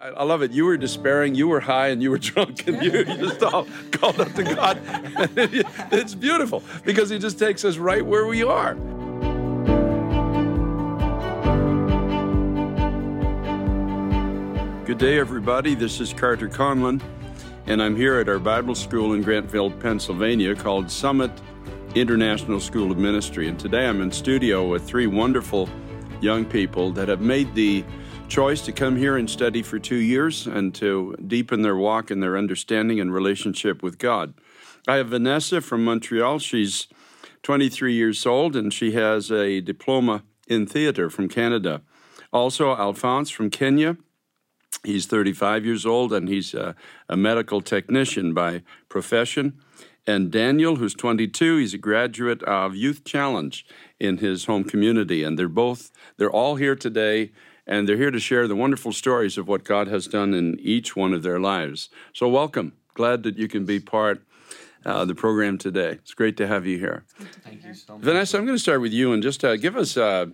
I, I love it. You were despairing, you were high, and you were drunk, and you, you just all called up to God. it's beautiful because He just takes us right where we are. Good day, everybody. This is Carter Conlon, and I'm here at our Bible school in Grantville, Pennsylvania called Summit International School of Ministry. And today I'm in studio with three wonderful young people that have made the choice to come here and study for two years and to deepen their walk and their understanding and relationship with God. I have Vanessa from Montreal. She's 23 years old and she has a diploma in theater from Canada. Also, Alphonse from Kenya. He's 35 years old and he's a, a medical technician by profession. And Daniel, who's 22, he's a graduate of Youth Challenge in his home community. And they're both, they're all here today and they're here to share the wonderful stories of what God has done in each one of their lives. So, welcome. Glad that you can be part of uh, the program today. It's great to have you here. Thank you so much. Vanessa, I'm going to start with you and just uh, give us uh,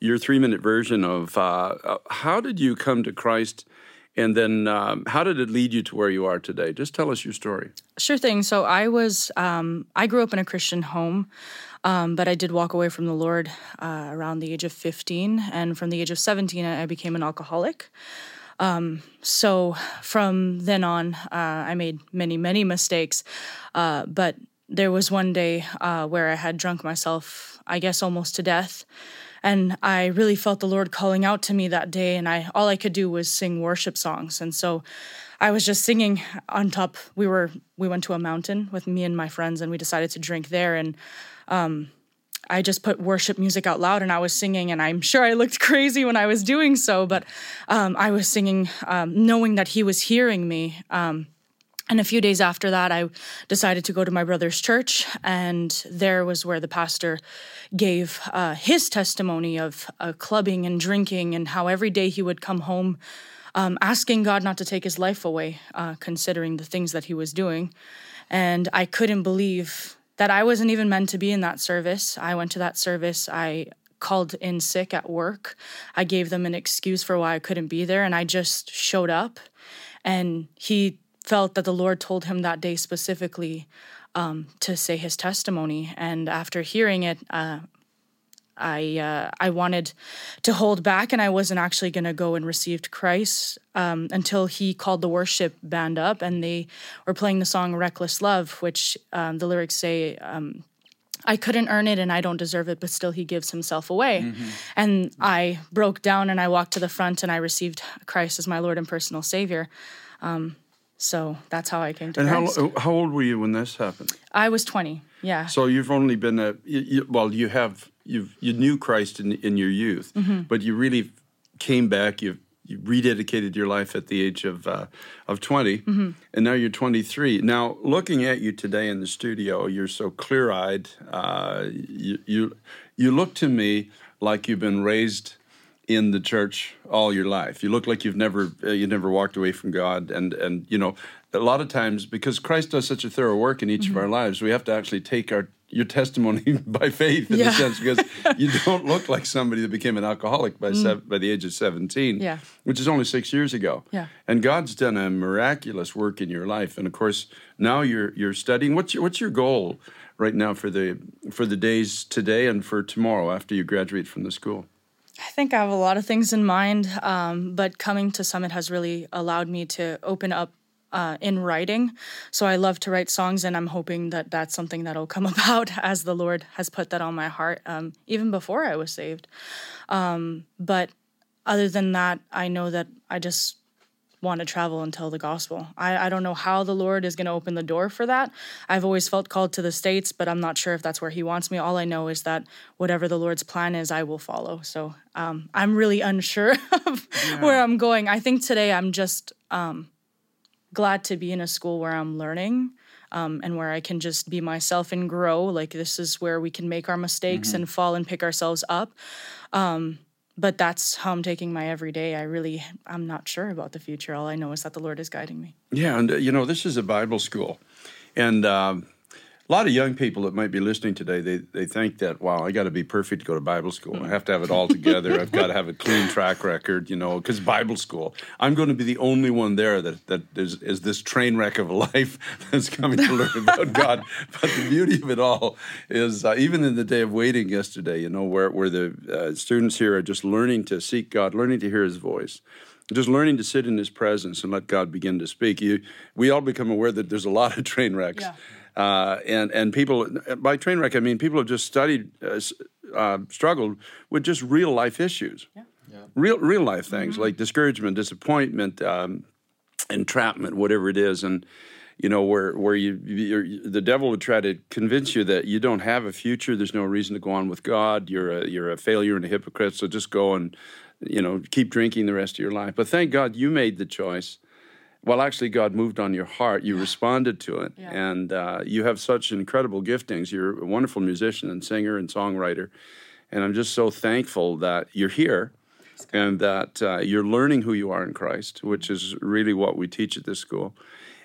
your three minute version of uh, uh, how did you come to Christ? And then, um, how did it lead you to where you are today? Just tell us your story. Sure thing. So I was, um, I grew up in a Christian home. Um, but I did walk away from the Lord uh, around the age of 15. And from the age of 17, I became an alcoholic. Um, so from then on, uh, I made many, many mistakes. Uh, but there was one day uh, where I had drunk myself, I guess, almost to death. And I really felt the Lord calling out to me that day. And I all I could do was sing worship songs. And so I was just singing on top. We were we went to a mountain with me and my friends, and we decided to drink there. And um, I just put worship music out loud and I was singing, and I'm sure I looked crazy when I was doing so, but um, I was singing um, knowing that he was hearing me. Um, and a few days after that, I decided to go to my brother's church, and there was where the pastor gave uh, his testimony of uh, clubbing and drinking, and how every day he would come home um, asking God not to take his life away, uh, considering the things that he was doing. And I couldn't believe that I wasn't even meant to be in that service. I went to that service. I called in sick at work. I gave them an excuse for why I couldn't be there, and I just showed up. And he felt that the Lord told him that day specifically um, to say his testimony. And after hearing it, uh, I uh, I wanted to hold back, and I wasn't actually going to go and receive Christ um, until he called the worship band up, and they were playing the song "Reckless Love," which um, the lyrics say. Um, I couldn't earn it and I don't deserve it, but still he gives himself away. Mm-hmm. And I broke down and I walked to the front and I received Christ as my Lord and personal Savior. Um, so that's how I came to and Christ. how, how old were you when this happened? I was 20, yeah. So you've only been a, you, well, you have you you knew Christ in in your youth, mm-hmm. but you really came back. You you rededicated your life at the age of uh, of 20 mm-hmm. and now you're 23. Now, looking at you today in the studio, you're so clear eyed. Uh, you, you you look to me like you've been raised in the church all your life. You look like you've never uh, you never walked away from God, and and you know a lot of times because Christ does such a thorough work in each mm-hmm. of our lives, we have to actually take our your testimony by faith in yeah. a sense because you don't look like somebody that became an alcoholic by mm. seven, by the age of 17 yeah. which is only six years ago yeah. and god's done a miraculous work in your life and of course now you're you're studying what's your what's your goal right now for the for the days today and for tomorrow after you graduate from the school I think I have a lot of things in mind, um, but coming to Summit has really allowed me to open up uh, in writing. So I love to write songs, and I'm hoping that that's something that'll come about as the Lord has put that on my heart, um, even before I was saved. Um, but other than that, I know that I just want to travel and tell the gospel. I, I don't know how the Lord is going to open the door for that. I've always felt called to the States, but I'm not sure if that's where He wants me. All I know is that whatever the Lord's plan is, I will follow. So um, I'm really unsure of yeah. where I'm going. I think today I'm just. Um, glad to be in a school where I'm learning um, and where I can just be myself and grow. Like this is where we can make our mistakes mm-hmm. and fall and pick ourselves up. Um, but that's how I'm taking my everyday. I really, I'm not sure about the future. All I know is that the Lord is guiding me. Yeah, and uh, you know, this is a Bible school, and. Um, A lot of young people that might be listening today, they, they think that, wow, I got to be perfect to go to Bible school. I have to have it all together. I've got to have a clean track record, you know, because Bible school. I'm going to be the only one there that, that is, is this train wreck of a life that's coming to learn about God. But the beauty of it all is, uh, even in the day of waiting yesterday, you know, where, where the uh, students here are just learning to seek God, learning to hear His voice just learning to sit in his presence and let God begin to speak. You, we all become aware that there's a lot of train wrecks. Yeah. Uh, and and people by train wreck I mean people have just studied uh, uh, struggled with just real life issues, yeah. Yeah. real real life things mm-hmm. like discouragement, disappointment, um, entrapment, whatever it is, and you know where where you the devil would try to convince you that you don't have a future. There's no reason to go on with God. You're a you're a failure and a hypocrite. So just go and you know keep drinking the rest of your life. But thank God you made the choice well, actually, God moved on your heart. You responded to it, yeah. and uh, you have such incredible giftings. You're a wonderful musician and singer and songwriter, and I'm just so thankful that you're here, and that uh, you're learning who you are in Christ, which is really what we teach at this school,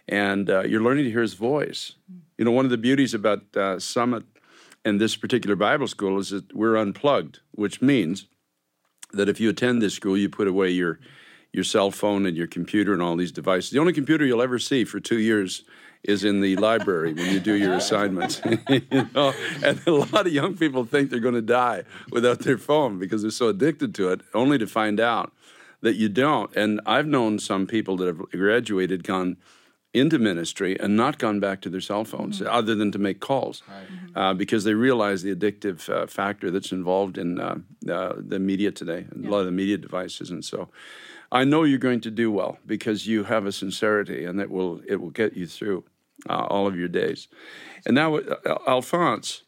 and uh, you're learning to hear His voice. Mm. You know, one of the beauties about uh, Summit and this particular Bible school is that we're unplugged, which means that if you attend this school, you put away your your cell phone and your computer and all these devices. The only computer you'll ever see for two years is in the library when you do your assignments. you know, and a lot of young people think they're going to die without their phone because they're so addicted to it, only to find out that you don't. And I've known some people that have graduated, gone into ministry, and not gone back to their cell phones mm-hmm. other than to make calls right. uh, because they realize the addictive uh, factor that's involved in uh, uh the media today, yeah. a lot of the media devices. And so, I know you're going to do well because you have a sincerity, and it will it will get you through uh, all of your days. And now, uh, Alphonse,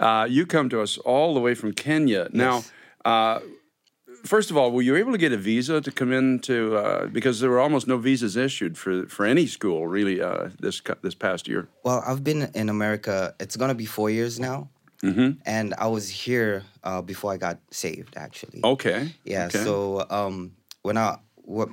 uh, you come to us all the way from Kenya. Yes. Now, uh, first of all, were you able to get a visa to come into? Uh, because there were almost no visas issued for for any school really uh, this this past year. Well, I've been in America. It's gonna be four years now. Mm-hmm. And I was here before I got saved, actually. Okay. Yeah. Okay. So um, when I what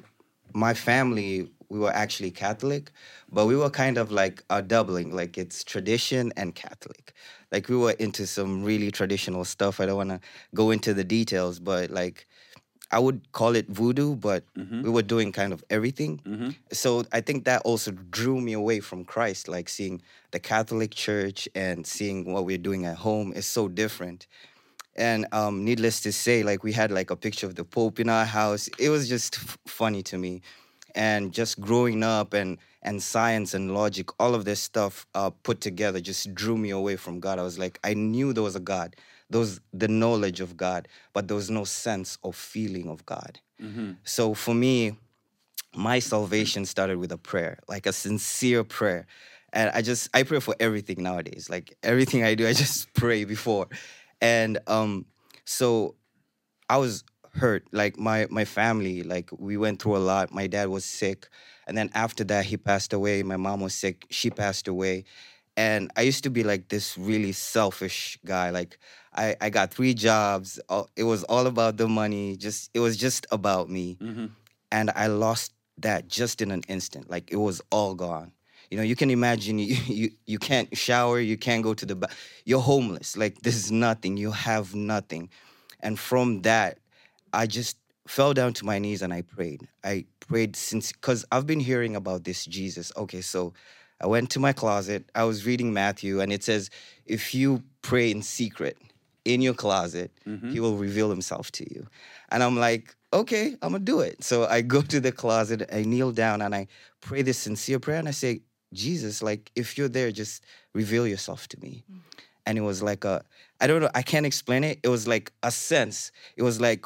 my family we were actually Catholic, but we were kind of like a doubling, like it's tradition and Catholic. Like we were into some really traditional stuff. I don't want to go into the details, but like I would call it voodoo, but mm-hmm. we were doing kind of everything. Mm-hmm. So I think that also drew me away from Christ, like seeing the Catholic Church and seeing what we're doing at home is so different. And um, needless to say, like we had like a picture of the Pope in our house. It was just f- funny to me, and just growing up and and science and logic, all of this stuff uh, put together just drew me away from God. I was like, I knew there was a God, there was the knowledge of God, but there was no sense or feeling of God. Mm-hmm. So for me, my salvation started with a prayer, like a sincere prayer. And I just I pray for everything nowadays. Like everything I do, I just pray before. And um, so I was hurt. Like my my family, like we went through a lot. My dad was sick, and then after that, he passed away. My mom was sick. She passed away, and I used to be like this really selfish guy. Like I I got three jobs. It was all about the money. Just it was just about me, mm-hmm. and I lost that just in an instant. Like it was all gone you know you can imagine you, you you can't shower you can't go to the bath you're homeless. Like this is nothing you have nothing. And from that i just fell down to my knees and i prayed. I prayed since because i've been hearing about this jesus. Okay so i went to my closet i was reading matthew and it says if you pray in secret in your closet mm-hmm. he will reveal himself to you. And i'm like okay i'm gonna do it. So i go to the closet i kneel down and i pray this sincere prayer and i say Jesus, like if you're there, just reveal yourself to me. Mm. And it was like a, I don't know, I can't explain it. It was like a sense. It was like,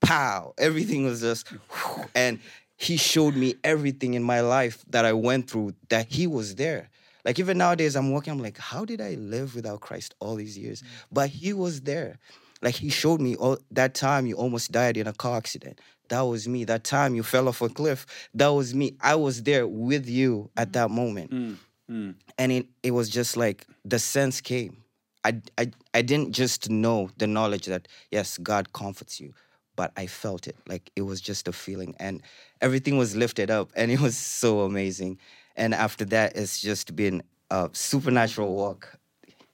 pow, everything was just, whew, and he showed me everything in my life that I went through that he was there. Like even nowadays, I'm walking, I'm like, how did I live without Christ all these years? Mm. But he was there. Like he showed me all that time you almost died in a car accident. That was me. That time you fell off a cliff, that was me. I was there with you at that moment. Mm, mm. And it, it was just like the sense came. I, I, I didn't just know the knowledge that, yes, God comforts you, but I felt it. Like it was just a feeling. And everything was lifted up, and it was so amazing. And after that, it's just been a supernatural walk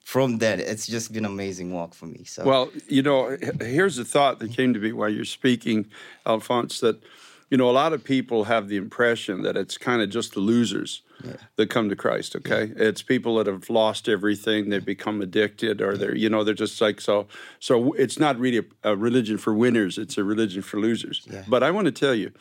from then, it's just been an amazing walk for me. So Well, you know, here's a thought that came to me while you're speaking, Alphonse, that you know, a lot of people have the impression that it's kind of just the losers yeah. that come to Christ. Okay, yeah. it's people that have lost everything, they've become addicted, or they're, you know, they're just like so. So it's not really a, a religion for winners; it's a religion for losers. Yeah. But I want to tell you,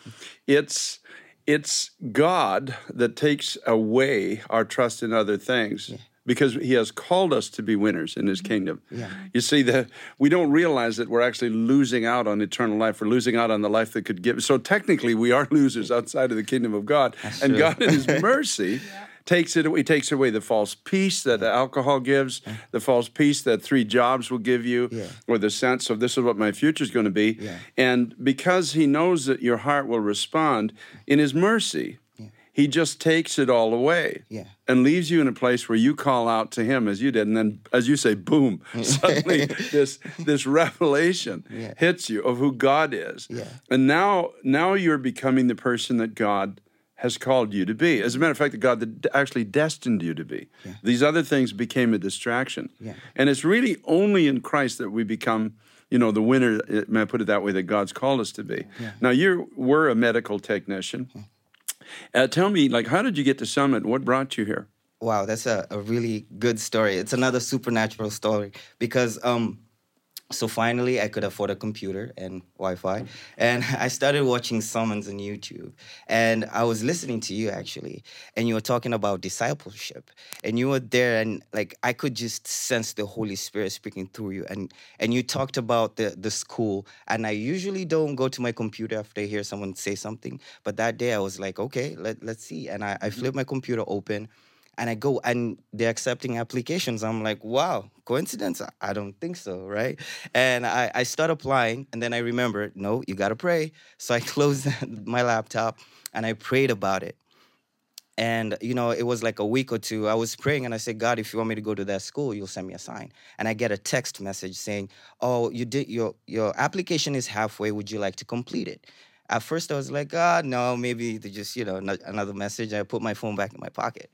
it's it's God that takes away our trust in other things because he has called us to be winners in his mm-hmm. kingdom. Yeah. You see that we don't realize that we're actually losing out on eternal life. We're losing out on the life that could give. So technically we are losers outside of the kingdom of God. That's and true. God in his mercy yeah. takes it away takes away the false peace that yeah. alcohol gives, the false peace that three jobs will give you, or the sense of this is what my future is going to be. And because he knows that your heart will respond in his mercy, he just takes it all away yeah. and leaves you in a place where you call out to him as you did. And then, as you say, boom, suddenly this, this revelation yeah. hits you of who God is. Yeah. And now, now you're becoming the person that God has called you to be. As a matter of fact, the God that actually destined you to be. Yeah. These other things became a distraction. Yeah. And it's really only in Christ that we become, you know, the winner, eh, may I put it that way, that God's called us to be. Yeah. Now, you were a medical technician. Uh, tell me, like, how did you get to Summit? What brought you here? Wow, that's a, a really good story. It's another supernatural story because um, so finally, I could afford a computer and Wi-Fi, and I started watching sermons on YouTube. And I was listening to you actually, and you were talking about discipleship, and you were there, and like I could just sense the Holy Spirit speaking through you. And and you talked about the the school, and I usually don't go to my computer after I hear someone say something, but that day I was like, okay, let let's see, and I, I mm-hmm. flipped my computer open and I go and they're accepting applications. I'm like, wow, coincidence? I don't think so, right? And I, I start applying, and then I remember, no, you gotta pray. So I closed my laptop and I prayed about it. And you know, it was like a week or two. I was praying and I said, God, if you want me to go to that school, you'll send me a sign. And I get a text message saying, Oh, you did your your application is halfway. Would you like to complete it? At first, I was like, ah, oh, no, maybe just you know another message. I put my phone back in my pocket.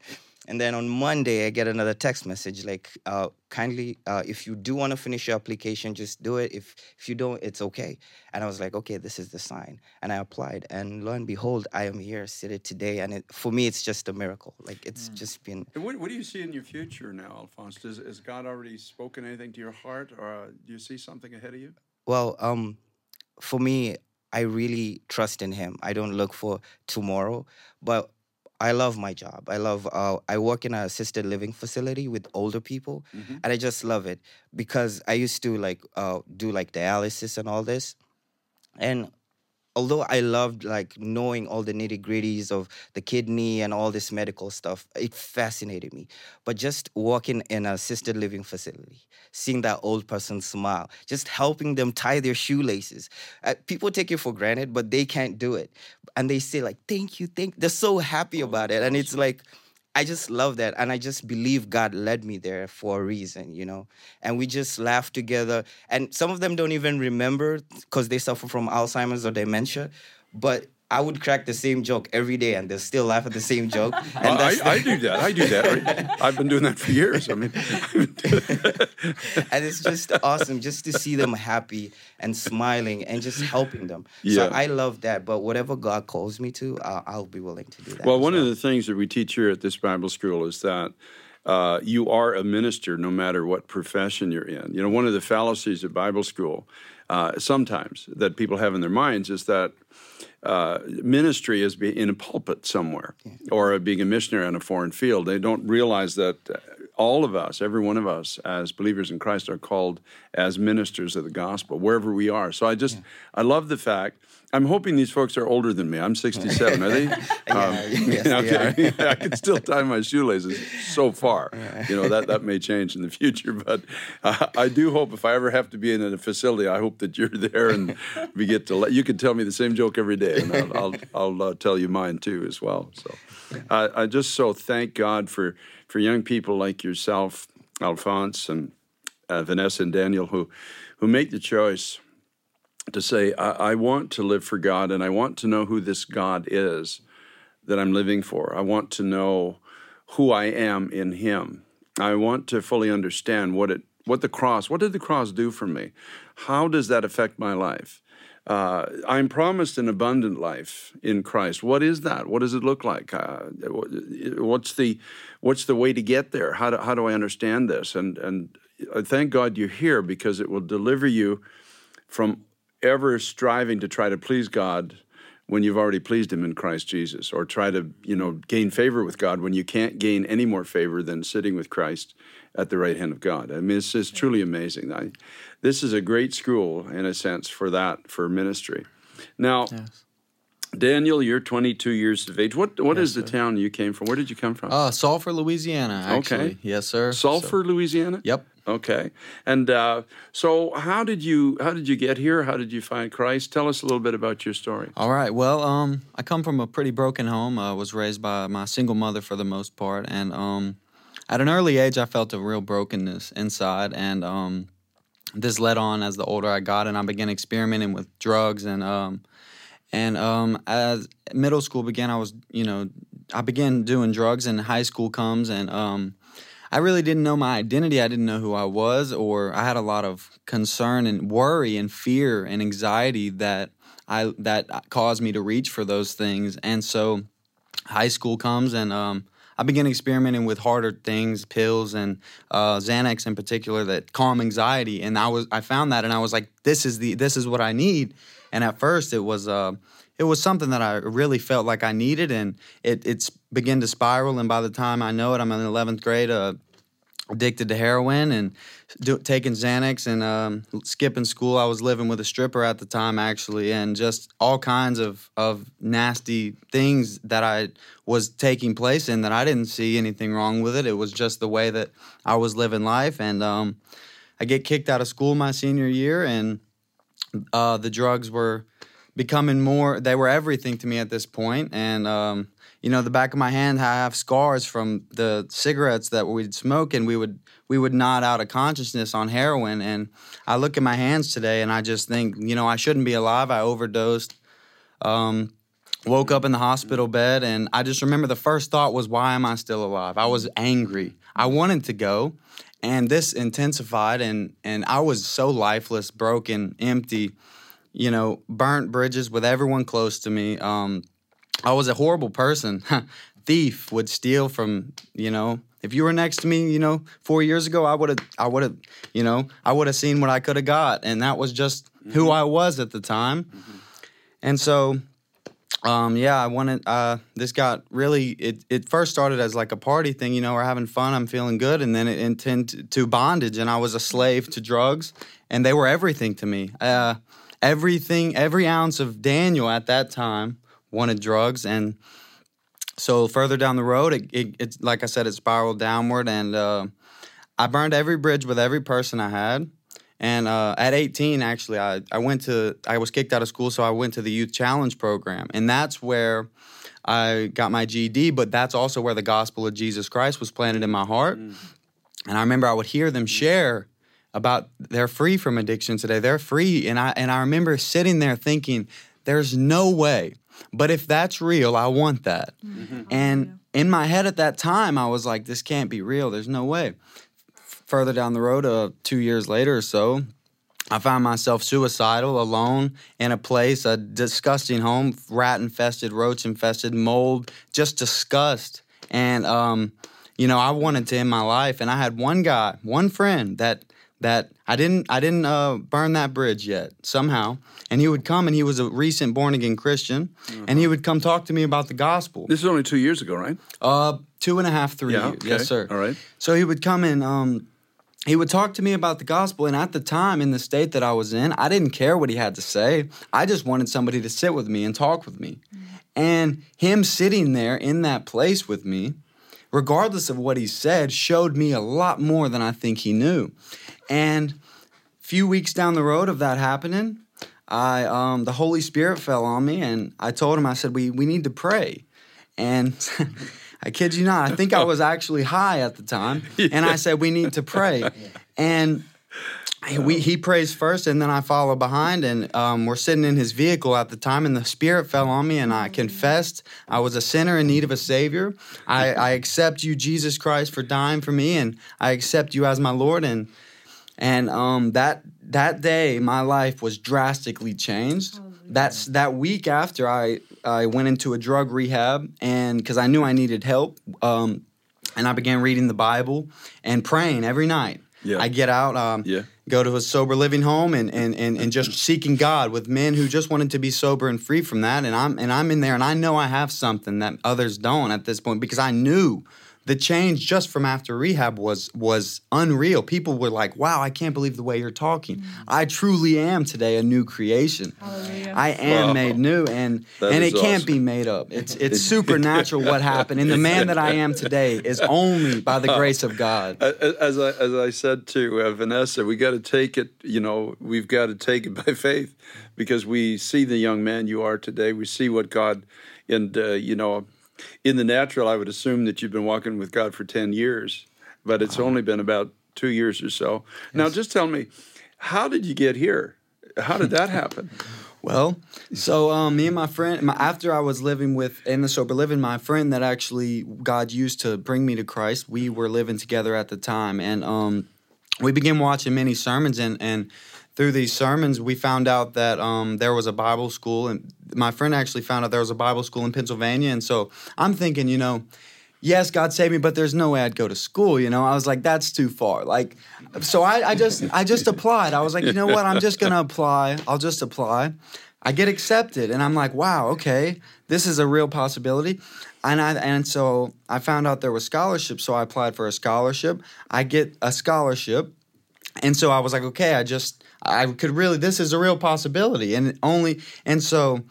And then on Monday, I get another text message like, uh, kindly, uh, if you do want to finish your application, just do it. If if you don't, it's okay. And I was like, okay, this is the sign. And I applied, and lo and behold, I am here, seated today. And it, for me, it's just a miracle. Like it's mm. just been. What, what, do you see in your future now, Alphonse? Does, has God already spoken anything to your heart, or uh, do you see something ahead of you? Well, um, for me, I really trust in Him. I don't look for tomorrow, but I love my job. I love. Uh, I work in an assisted living facility with older people, mm-hmm. and I just love it because I used to like uh, do like dialysis and all this, and although I loved like knowing all the nitty gritties of the kidney and all this medical stuff, it fascinated me. But just walking in an assisted living facility, seeing that old person smile, just helping them tie their shoelaces. Uh, people take it for granted, but they can't do it. And they say like, "Thank you, thank." They're so happy oh, about it, and it's like I just love that. And I just believe God led me there for a reason, you know? And we just laugh together. And some of them don't even remember because they suffer from Alzheimer's or dementia. But I would crack the same joke every day, and they'll still laugh at the same joke. And I, I, do that. I do that. I've been doing that for years. I mean, and it's just awesome just to see them happy and smiling and just helping them. Yeah. So I love that. But whatever God calls me to, uh, I'll be willing to do that. Well, one well. of the things that we teach here at this Bible school is that. Uh, you are a minister no matter what profession you're in. You know, one of the fallacies of Bible school uh, sometimes that people have in their minds is that uh, ministry is being in a pulpit somewhere yeah. or being a missionary on a foreign field. They don't realize that all of us, every one of us, as believers in Christ, are called as ministers of the gospel wherever we are. So I just, yeah. I love the fact. I'm hoping these folks are older than me. I'm 67. Are they? yeah, um, yes, okay. I can still tie my shoelaces so far. Yeah. You know that that may change in the future, but uh, I do hope if I ever have to be in a facility, I hope that you're there and we get to. Let, you can tell me the same joke every day, and I'll I'll, I'll uh, tell you mine too as well. So uh, I just so thank God for for young people like yourself, Alphonse and uh, Vanessa and Daniel, who who make the choice to say, I, I want to live for God, and I want to know who this God is that I'm living for. I want to know who I am in Him. I want to fully understand what it what the cross what did the cross do for me how does that affect my life uh, i'm promised an abundant life in christ. What is that? What does it look like? Uh, what's the what's the way to get there? How do, how do i understand this? And and I thank god you're here because it will deliver you from ever striving to try to please god when you've already pleased him in Christ Jesus or try to, you know, gain favor with God when you can't gain any more favor than sitting with Christ at the right hand of God. I mean, it's, it's truly amazing. I, this is a great school, in a sense, for that, for ministry. Now, yes. Daniel, you're 22 years of age. What What yes, is the sir. town you came from? Where did you come from? Uh, Sulphur, Louisiana. Actually. Okay. Yes, sir. Sulphur, so, Louisiana. Yep. Okay. And uh, so, how did you how did you get here? How did you find Christ? Tell us a little bit about your story. All right. Well, um, I come from a pretty broken home. I was raised by my single mother for the most part, and um, at an early age, I felt a real brokenness inside, and um, this led on as the older I got, and I began experimenting with drugs, and um, and um, as middle school began, I was, you know, I began doing drugs, and high school comes, and um, I really didn't know my identity. I didn't know who I was, or I had a lot of concern and worry and fear and anxiety that I that caused me to reach for those things, and so high school comes, and um, I began experimenting with harder things, pills and uh, Xanax in particular that calm anxiety. And I was I found that, and I was like, this is the this is what I need. And at first, it was uh, it was something that I really felt like I needed, and it it's began to spiral. And by the time I know it, I'm in eleventh grade. Uh, addicted to heroin and do, taking Xanax and um, skipping school. I was living with a stripper at the time, actually, and just all kinds of, of nasty things that I was taking place in that I didn't see anything wrong with it. It was just the way that I was living life. And um, I get kicked out of school my senior year, and uh, the drugs were becoming more, they were everything to me at this point. And um, you know, the back of my hand, I have scars from the cigarettes that we'd smoke, and we would we would nod out of consciousness on heroin. And I look at my hands today, and I just think, you know, I shouldn't be alive. I overdosed. Um, woke up in the hospital bed, and I just remember the first thought was, why am I still alive? I was angry. I wanted to go, and this intensified, and and I was so lifeless, broken, empty. You know, burnt bridges with everyone close to me. Um, I was a horrible person. Thief would steal from, you know, if you were next to me, you know, four years ago, I would have, I would have, you know, I would have seen what I could have got, and that was just mm-hmm. who I was at the time. Mm-hmm. And so, um, yeah, I wanted. Uh, this got really. It it first started as like a party thing, you know, we're having fun, I'm feeling good, and then it intended to bondage, and I was a slave to drugs, and they were everything to me. Uh, everything, every ounce of Daniel at that time wanted drugs. And so further down the road it, it it's like i said it spiraled downward. And uh, i burned every bridge with every person i had. And uh, at 18 actually I, I went to i was kicked out of school so i went to the youth challenge program. And that's where i got my ged but that's also where the gospel of jesus christ was planted in my heart. Mm. and i remember i would hear them share about they're free from addiction today they're free and i and i remember sitting there thinking there's no way but if that's real, I want that. Mm-hmm. And in my head at that time, I was like, this can't be real. There's no way. Further down the road, uh, two years later or so, I found myself suicidal, alone in a place, a disgusting home, rat infested, roach infested, mold, just disgust. And, um, you know, I wanted to end my life. And I had one guy, one friend that that I didn't I didn't uh, burn that bridge yet somehow. And he would come and he was a recent born again Christian, mm-hmm. and he would come talk to me about the gospel. This is only two years ago, right? Uh, two and a half, three yeah, years. Okay. Yes, sir. All right. So he would come and um, he would talk to me about the gospel, and at the time, in the state that I was in, I didn't care what he had to say. I just wanted somebody to sit with me and talk with me. Mm-hmm. And him sitting there in that place with me, regardless of what he said, showed me a lot more than I think he knew. And a few weeks down the road of that happening, I um, the Holy Spirit fell on me, and I told him, I said, "We we need to pray." And I kid you not, I think I was actually high at the time, and I said, "We need to pray." And we, he prays first and then I follow behind and um, we're sitting in his vehicle at the time and the spirit fell on me and I confessed I was a sinner in need of a savior. I, I accept you, Jesus Christ, for dying for me and I accept you as my Lord and and um, that that day my life was drastically changed. That's that week after I I went into a drug rehab and because I knew I needed help um, and I began reading the Bible and praying every night. Yeah. I get out. Um, Yeah. go to a sober living home and, and, and, and just seeking God with men who just wanted to be sober and free from that. And I'm and I'm in there and I know I have something that others don't at this point because I knew the change just from after rehab was was unreal. People were like, "Wow, I can't believe the way you're talking. I truly am today a new creation. Hallelujah. I am Wow. made new, and That and is it can't be made up. It's it's supernatural what happened, and the man that I am today is only by the grace of God. As I as I said to uh, Vanessa, we got to take it. You know, we've got to take it by faith because we see the young man you are today. We see what God, and uh, you know, in the natural, I would assume that you've been walking with God for ten years, but it's only been about two years or so. Now, just tell me, how did you get here? How did that happen? Well, so um, me and my friend, my, after I was living with in the sober living, my friend that actually God used to bring me to Christ, we were living together at the time, and um, we began watching many sermons, and and through these sermons, we found out that um, there was a Bible school, and my friend actually found out there was a Bible school in Pennsylvania, and so I'm thinking, you know. Yes, God saved me, but there's no way I'd go to school. You know, I was like, that's too far. Like, so I, I just, I just applied. I was like, you know what? I'm just gonna apply. I'll just apply. I get accepted, and I'm like, wow, okay, this is a real possibility. And I and so I found out there was scholarships, so I applied for a scholarship. I get a scholarship, and so I was like, okay, I just I could really this is a real possibility, and only and so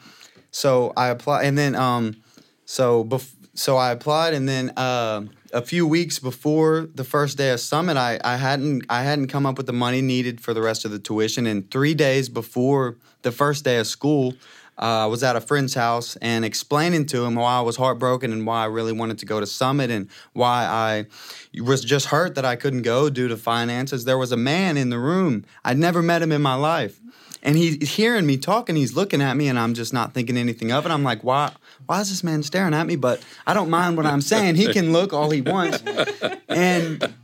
so I applied, and then um so bef- so I applied, and then uh, a few weeks before the first day of summit, I, I hadn't I hadn't come up with the money needed for the rest of the tuition, and three days before the first day of school, uh, I was at a friend's house and explaining to him why I was heartbroken and why I really wanted to go to summit and why I was just hurt that I couldn't go due to finances. There was a man in the room I'd never met him in my life. And he's hearing me talking, he's looking at me, and I'm just not thinking anything of it. I'm like, why why is this man staring at me? But I don't mind what I'm saying. He can look all he wants. And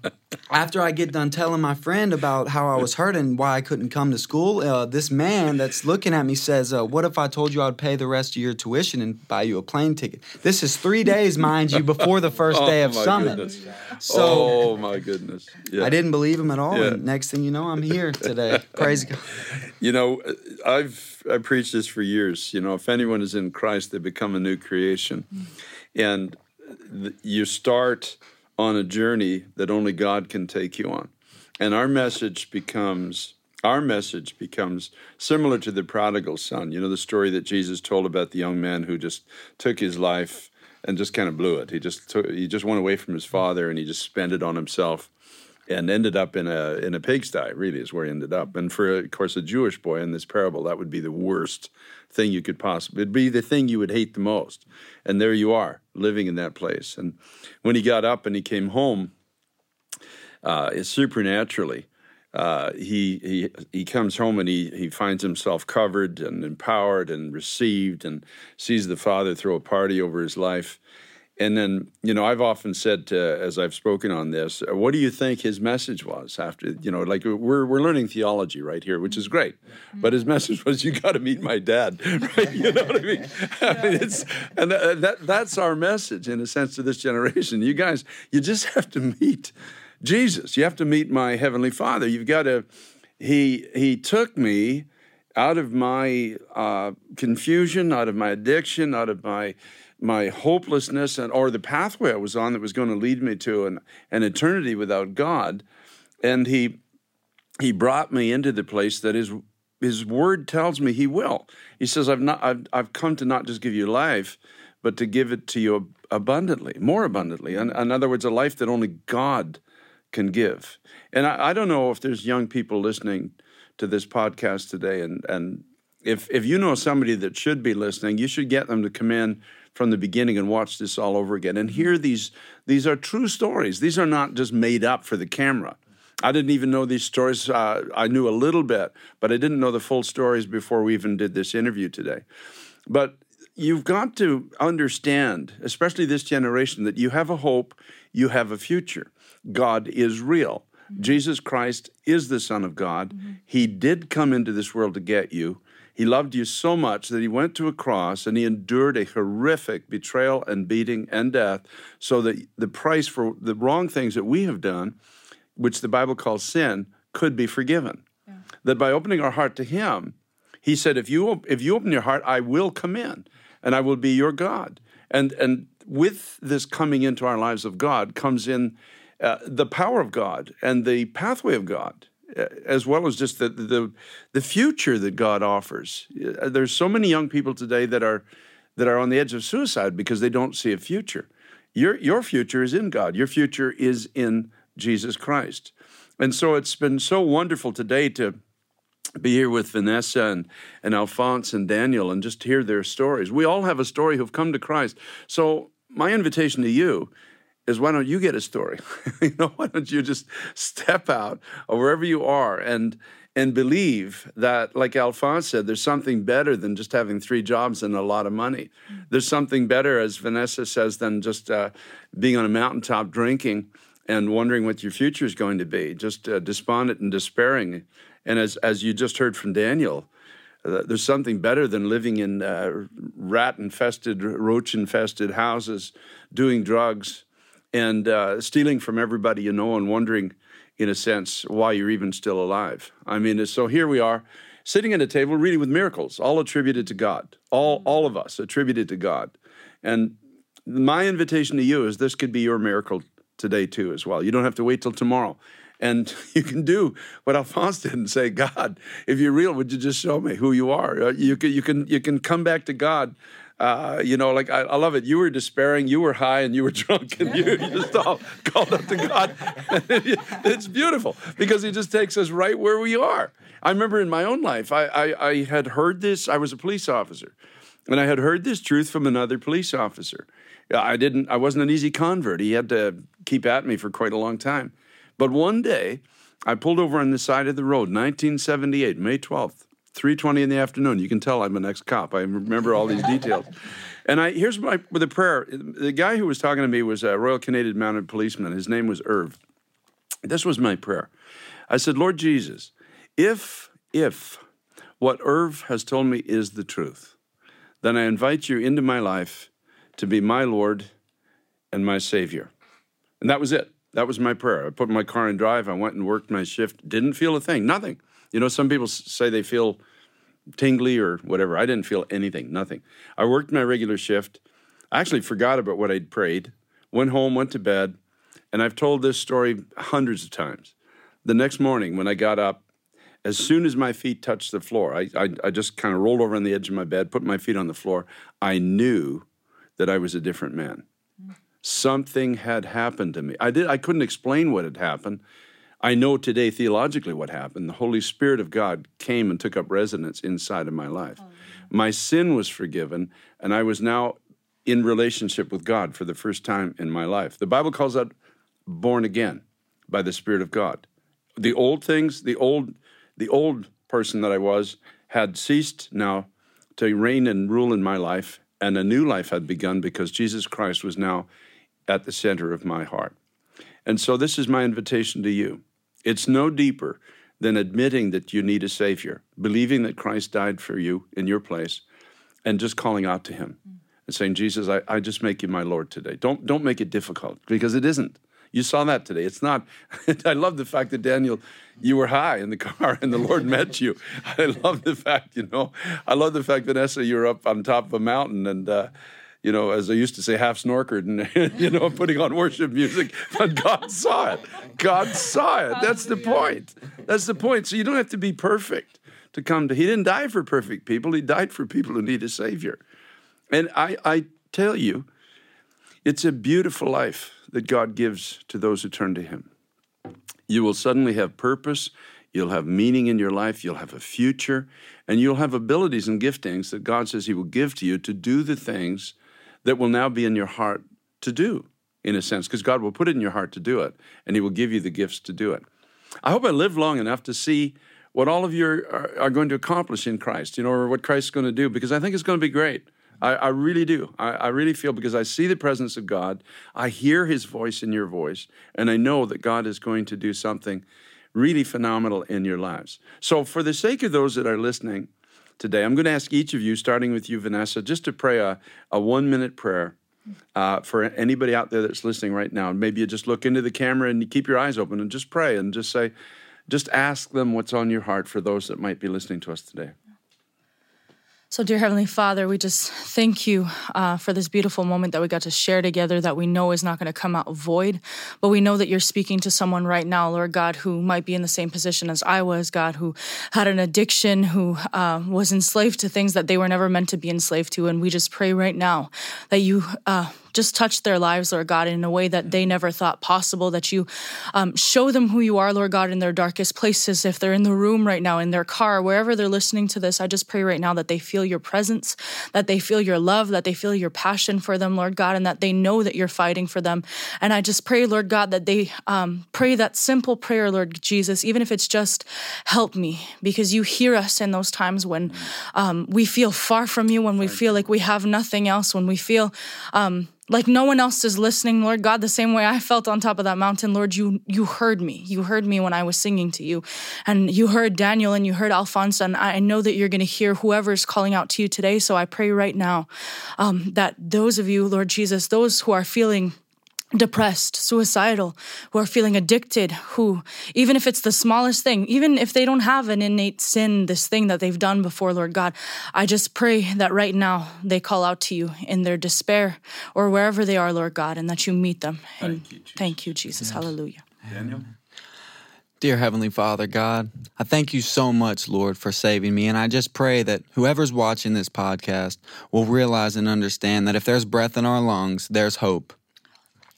after I get done telling my friend about how I was hurt and why I couldn't come to school, uh, this man that's looking at me says, uh, What if I told you I'd pay the rest of your tuition and buy you a plane ticket? This is three days, mind you, before the first day of oh my summit. goodness. So oh my goodness. Yeah. I didn't believe him at all. Yeah. And next thing you know, I'm here today. Praise God. You know, I've I preached this for years. You know, if anyone is in Christ, they become a new creation, and you start on a journey that only God can take you on. And our message becomes our message becomes similar to the prodigal son. You know, the story that Jesus told about the young man who just took his life and just kind of blew it. He just took, he just went away from his father and he just spent it on himself and ended up in a in a pigsty. Really, is where he ended up. And for of course a Jewish boy in this parable, that would be the worst thing you could possibly. It'd be the thing you would hate the most. And there you are, living in that place. And when he got up and he came home, uh, supernaturally. Uh, he he he comes home and he he finds himself covered and empowered and received and sees the father throw a party over his life. And then, you know, I've often said, to, as I've spoken on this, uh, what do you think his message was after, you know, like we're, we're learning theology right here, which is great. But his message was, you got to meet my dad, right? You know what I mean? I mean it's, and that, that, that's our message in a sense to this generation. You guys, you just have to meet Jesus. You have to meet my heavenly father. You've got to, he, he took me out of my uh, confusion, out of my addiction, out of my my hopelessness, and or the pathway I was on that was going to lead me to an, an eternity without God, and he he brought me into the place that his his word tells me he will. He says, "I've not I've I've come to not just give you life, but to give it to you abundantly, more abundantly. In, in other words, a life that only God can give." And I, I don't know if there's young people listening to this podcast today, and and if if you know somebody that should be listening, you should get them to come in from the beginning and watch this all over again and hear these these are true stories. These are not just made up for the camera. I didn't even know these stories. Uh, I knew a little bit, but I didn't know the full stories before we even did this interview today. But you've got to understand, especially this generation, that you have a hope, you have a future. God is real. Mm-hmm. Jesus Christ is the Son of God. Mm-hmm. He did come into this world to get you. He loved you so much that he went to a cross and he endured a horrific betrayal and beating and death so that the price for the wrong things that we have done, which the Bible calls sin, could be forgiven. Yeah. That by opening our heart to him, he said, if you, if you open your heart, I will come in and I will be your God. And, and with this coming into our lives of God comes in uh, the power of God and the pathway of God, as well as just the, the, the future that God offers. Uh, there's so many young people today that are, that are on the edge of suicide because they don't see a future. Your, your future is in God, your future is in Jesus Christ. And so it's been so wonderful today to be here with Vanessa and, and Alphonse and Daniel and just hear their stories. We all have a story who've come to Christ. So, my invitation to you is why don't you get a story? you know, why don't you just step out or wherever you are and and believe that, like Alphonse said, there's something better than just having three jobs and a lot of money. There's something better, as Vanessa says, than just uh, being on a mountaintop drinking and wondering what your future is going to be, just uh, despondent and despairing. And as, as you just heard from Daniel, uh, there's something better than living in uh, rat infested, roach infested houses, doing drugs, and uh, stealing from everybody you know and wondering, in a sense, why you're even still alive. I mean, so here we are sitting at a table reading with miracles, all attributed to God, all, all of us attributed to God. And my invitation to you is this could be your miracle today, too, as well. You don't have to wait till tomorrow. And you can do what Alphonse did and say, God, if you're real, would you just show me who you are? Uh, you can, you can, you can come back to God. Uh, you know, like I, I, love it. You were despairing, you were high, and you were drunk, and you, just all called up to God. it's beautiful because He just takes us right where we are. I remember in my own life, I, I, I had heard this. I was a police officer, and I had heard this truth from another police officer. I didn't. I wasn't an easy convert. He had to keep at me for quite a long time. But one day, I pulled over on the side of the road, 1978, May 12th, 3:20 in the afternoon. You can tell I'm an ex-cop. I remember all these details. And I here's my with a prayer. The guy who was talking to me was a Royal Canadian Mounted Policeman. His name was Irv. This was my prayer. I said, Lord Jesus, if if what Irv has told me is the truth, then I invite you into my life to be my Lord and my Savior. And that was it. That was my prayer. I put my car in drive. I went and worked my shift. Didn't feel a thing. Nothing. You know, some people say they feel tingly or whatever. I didn't feel anything. Nothing. I worked my regular shift. I actually forgot about what I'd prayed. Went home, went to bed, and I've told this story hundreds of times. The next morning, when I got up, as soon as my feet touched the floor, I, I, I just kind of rolled over on the edge of my bed, put my feet on the floor. I knew that I was a different man mm. something had happened to me. I did I couldn't explain what had happened. I know today theologically what happened. The Holy Spirit of God came and took up residence inside of my life. Oh, my sin was forgiven, and I was now in relationship with God for the first time in my life. The Bible calls that born again by the Spirit of God. The old things, the old the old person that I was had ceased now to reign and rule in my life, and a new life had begun because Jesus Christ was now at the center of my heart. And so this is my invitation to you. It's no deeper than admitting that you need a Savior, believing that Christ died for you in your place, and just calling out to Him and saying, Jesus, I, I just make you my Lord today. Don't, don't make it difficult because it isn't. You saw that today. It's not. I love the fact that Daniel, you were high in the car and the Lord met you. I love the fact, you know, I love the fact, Vanessa, you're up on top of a mountain and, uh, you know, as I used to say, half snorkered and, you know, putting on worship music. But God saw it. God saw it. That's the point. That's the point. So you don't have to be perfect to come to. He didn't die for perfect people. He died for people who need a Savior. And I, I tell you, it's a beautiful life that God gives to those who turn to Him. You will suddenly have purpose. You'll have meaning in your life. You'll have a future. And you'll have abilities and giftings that God says He will give to you to do the things that will now be in your heart to do, in a sense, because God will put it in your heart to do it, and He will give you the gifts to do it. I hope I live long enough to see what all of you are, are going to accomplish in Christ, you know, or what Christ's going to do, because I think it's going to be great. I, I really do. I, I really feel because I see the presence of God, I hear his voice in your voice, and I know that God is going to do something really phenomenal in your lives. So, for the sake of those that are listening today, I'm going to ask each of you, starting with you, Vanessa, just to pray a, a one minute prayer. Uh, for anybody out there that's listening right now, maybe you just look into the camera and you keep your eyes open and just pray and just say, just ask them what's on your heart for those that might be listening to us today. So, dear Heavenly Father, we just thank you uh, for this beautiful moment that we got to share together that we know is not going to come out void. But we know that you're speaking to someone right now, Lord God, who might be in the same position as I was, God, who had an addiction, who uh, was enslaved to things that they were never meant to be enslaved to. And we just pray right now that you uh, just touch their lives, Lord God, in a way that they never thought possible, that you um, show them who you are, Lord God, in their darkest places. If they're in the room right now, in their car, wherever they're listening to this, I just pray right now that they feel your presence, that they feel your love, that they feel your passion for them, Lord God, and that they know that you're fighting for them. And I just pray, Lord God, that they um, pray that simple prayer, Lord Jesus, even if it's just help me, because you hear us in those times when um, we feel far from you, when we feel like we have nothing else, when we feel um, like no one else is listening lord god the same way i felt on top of that mountain. Lord you you heard me. You heard me when i was singing to you. And you heard daniel and you heard alfonso and i know that you're going to hear whoever's calling out to you today. So i pray right now um, that those of you lord jesus those who are feeling depressed, suicidal, who are feeling addicted, who, even if it's the smallest thing, even if they don't have an innate sin, this thing that they've done before, Lord God, I just pray that right now they call out to you in their despair or wherever they are, Lord God, and that you meet them. And thank you, Jesus. Thank you, Jesus. Hallelujah. Daniel. Dear Heavenly Father, God, I thank you so much, Lord, for saving me. And I just pray that whoever's watching this podcast will realize and understand that if there's breath in our lungs, there's hope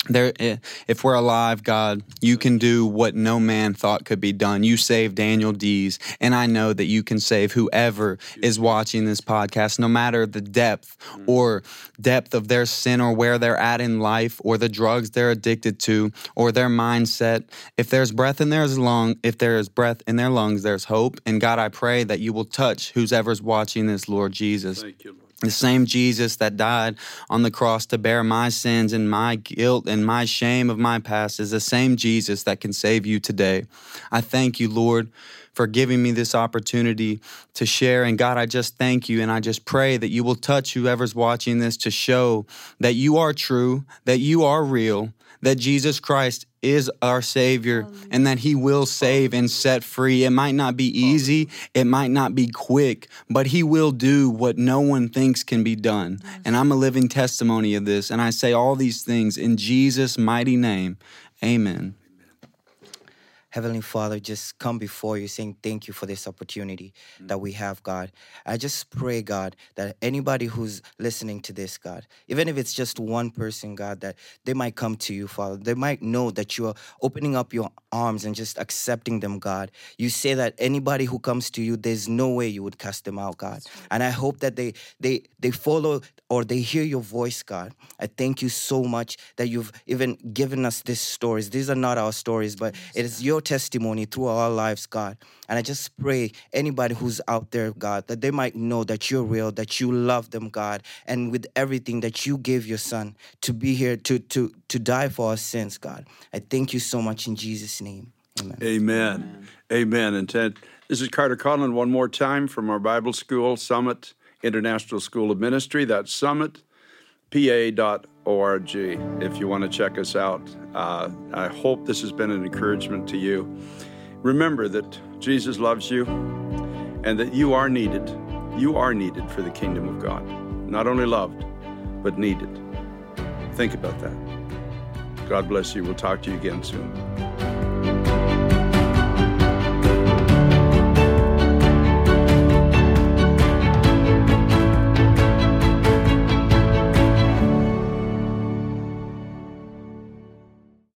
there eh, if we're alive god you can do what no man thought could be done. You saved daniel dees and i know that you can save whoever is watching this podcast no matter the depth or depth of their sin or where they're at in life or the drugs they're addicted to or their mindset. If there's breath in their lung if there is breath in their lungs there's hope. And god i pray that you will touch whoever's watching this lord jesus. Thank you, Lord. The same Jesus that died on the cross to bear my sins and my guilt and my shame of my past is the same Jesus that can save you today. I thank you, Lord, for giving me this opportunity to share. And God, I just thank you and I just pray that you will touch whoever's watching this to show that you are true, that you are real, that Jesus Christ is our Savior and that He will save and set free. It might not be easy, it might not be quick, but He will do what no one thinks can be done. And I'm a living testimony of this. And I say all these things in Jesus' mighty name. Amen. Heavenly Father, just come before you saying thank you for this opportunity mm. that we have, God. I just pray, God, that anybody who's listening to this, God, even if it's just one person, God, that they might come to you, Father. They might know that you are opening up your arms and just accepting them, God. You say that anybody who comes to you, there's no way you would cast them out, God. And I hope that they they they follow or they hear your voice, God. I thank you so much that you've even given us these stories. These are not our stories, but it is your testimony through our lives, God. And I just pray anybody who's out there, God, that they might know that you're real, that you love them, God, and with everything that you gave your son to be here to to to die for our sins, God. I thank you so much in Jesus' name. Amen. Amen. Amen. Amen. And Ted, this is Carter Conlon one more time from our Bible School Summit International School of Ministry. That's Summit pa.org if you want to check us out. Uh, I hope this has been an encouragement to you. Remember that Jesus loves you and that you are needed. You are needed for the kingdom of God. Not only loved, but needed. Think about that. God bless you. We'll talk to you again soon.